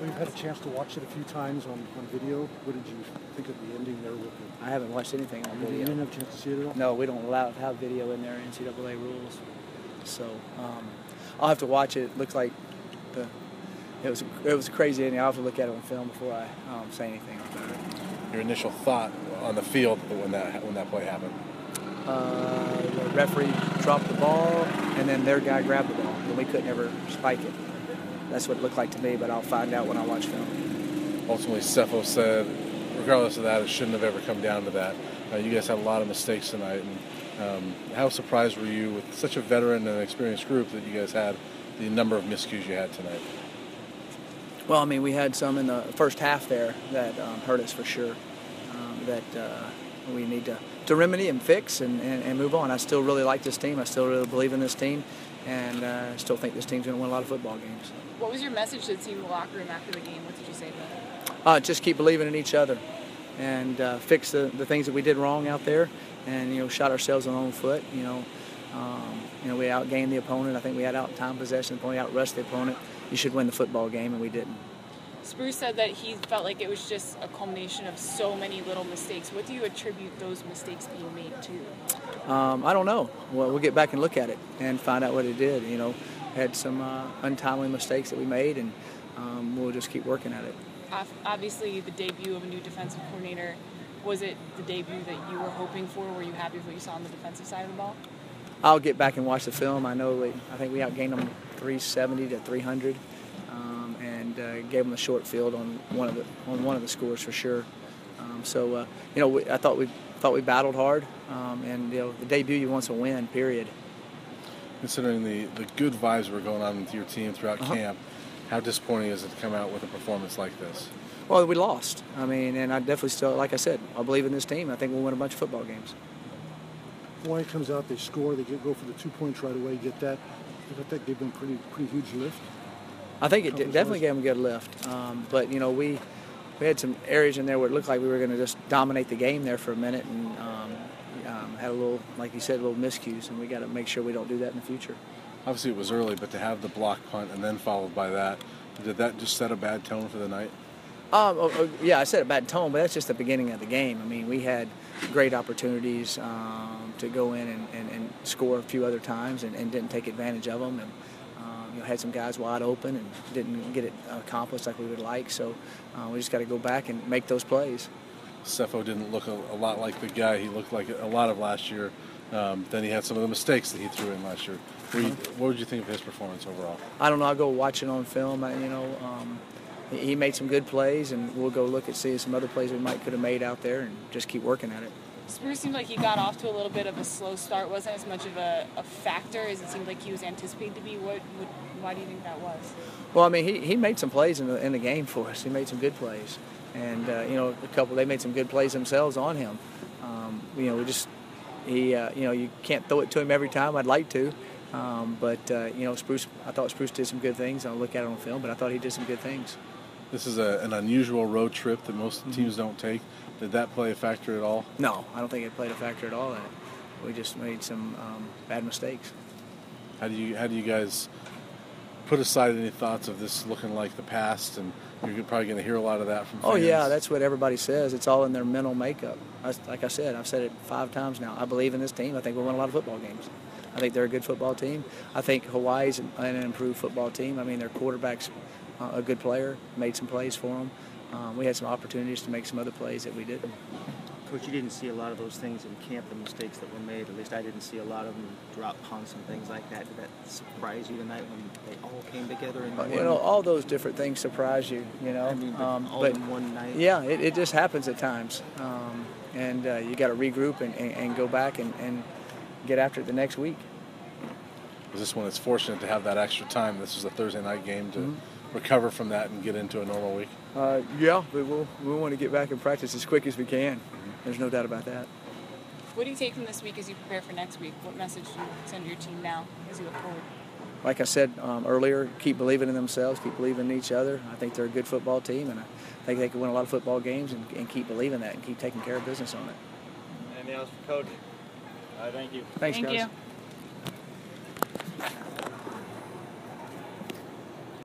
So you've had a chance to watch it a few times on, on video. What did you think of the ending there with the? I haven't watched anything on You video. didn't have a chance to see it at all. No, we don't allow have video in there NCAA rules. So um, I'll have to watch it. It looks like the it was it was crazy ending. I'll have to look at it on film before I um, say anything about it. Your initial thought on the field when that when that play happened. Uh, the referee dropped the ball, and then their guy grabbed the ball, and we couldn't ever spike it. That's what it looked like to me, but I'll find out when I watch film. Ultimately, Sefo said, regardless of that, it shouldn't have ever come down to that. Uh, you guys had a lot of mistakes tonight, and um, how surprised were you with such a veteran and experienced group that you guys had the number of miscues you had tonight? Well, I mean, we had some in the first half there that um, hurt us for sure. Um, that uh, we need to, to remedy and fix and, and, and move on. I still really like this team. I still really believe in this team, and uh, I still think this team's going to win a lot of football games. What was your message to the team in the locker room after the game? What did you say to them? Uh, just keep believing in each other and uh, fix the, the things that we did wrong out there and, you know, shot ourselves in our own foot. You know, um, you know, we outgained the opponent. I think we had out time possession. The opponent outrushed the opponent. You should win the football game, and we didn't. Spruce said that he felt like it was just a culmination of so many little mistakes. What do you attribute those mistakes being made to? Um, I don't know. Well, we'll get back and look at it and find out what it did. You know, had some uh, untimely mistakes that we made, and um, we'll just keep working at it. Obviously, the debut of a new defensive coordinator. Was it the debut that you were hoping for? Were you happy with what you saw on the defensive side of the ball? I'll get back and watch the film. I know we, I think we outgained them 370 to 300, um, and uh, gave them a short field on one of the on one of the scores for sure. Um, so uh, you know, we, I thought we thought we battled hard, um, and you know, the debut you want to win. Period. Considering the, the good vibes were going on with your team throughout Uh-huh. camp, how disappointing is it to come out with a performance like this? Well, we lost. I mean, and I definitely still, like I said, I believe in this team. I think we'll win a bunch of football games. Hawaii comes out, they score, they get, go for the two points right away. Get that. I thought that gave them pretty pretty huge lift. I think it definitely gave them a good lift. Um, but you know, we we had some areas in there where it looked like we were going to just dominate the game there for a minute, and um, um, had a little, like you said, a little miscues, and we got to make sure we don't do that in the future. Obviously, it was early, but to have the block punt and then followed by that, did that just set a bad tone for the night? Um, oh, oh, yeah, I said a bad tone, but that's just the beginning of the game. I mean, we had great opportunities um, to go in and, and, and score a few other times and, and didn't take advantage of them. And you know, had some guys wide open and didn't get it accomplished like we would like. So uh, we just got to go back and make those plays. Sefo didn't look a, a lot like the guy he looked like a lot of last year. Um, then he had some of the mistakes that he threw in last year. You, what would you think of his performance overall? I don't know. I'll go watch it on film. I, you know, um, he he made some good plays, and we'll go look and see some other plays we might could have made out there, and just keep working at it. Spruce seemed like he got off to a little bit of a slow start. Wasn't as much of a, a factor as it seemed like he was anticipated to be. What, what? Why do you think that was? Well, I mean, he, he made some plays in the in the game for us. He made some good plays, and uh, you know, a couple they made some good plays themselves on him. Um, you know, we just he uh, you know you can't throw it to him every time. I'd like to, um, but uh, you know, Spruce. I thought Spruce did some good things. I'll look at it on film, but I thought he did some good things. This is a, an unusual road trip that most teams don't take. Did that play a factor at all? No, I don't think it played a factor at all. We just made some um, bad mistakes. How do you how do you guys put aside any thoughts of this looking like the past? And you're probably going to hear a lot of that from. Oh yeah, that's what everybody says. It's all in their mental makeup. I, like I said, I've said it five times now. I believe in this team. I think we'll win a lot of football games. I think they're a good football team. I think Hawaii's an an improved football team. I mean, their quarterback's uh, a good player. Made some plays for them. Um, we had some opportunities to make some other plays that we didn't. Coach, you didn't see a lot of those things in camp, the mistakes that were made. At least I didn't see a lot of them drop punts and things like that. Did that surprise you tonight when they all came together in Uh, one? You know, all those different things surprise you. You know, I mean, but um, all but in one night. yeah, it, it just happens at times, um, and uh, you got to regroup and, and, and go back and, and get after it the next week. This one is fortunate to have that extra time. This is a Thursday night game to Mm-hmm. Recover from that and get into a normal week. Uh, yeah, but we'll, we want to get back and practice as quick as we can. There's no doubt about that. What do you take from this week as you prepare for next week? What message do you send to your team now as you look forward? Like I said um, earlier, keep believing in themselves, keep believing in each other. I think they're a good football team, and I think they can win a lot of football games and, and keep believing that and keep taking care of business on it. Anything else for Coach? All right, thank you. Thanks, Thank guys. you.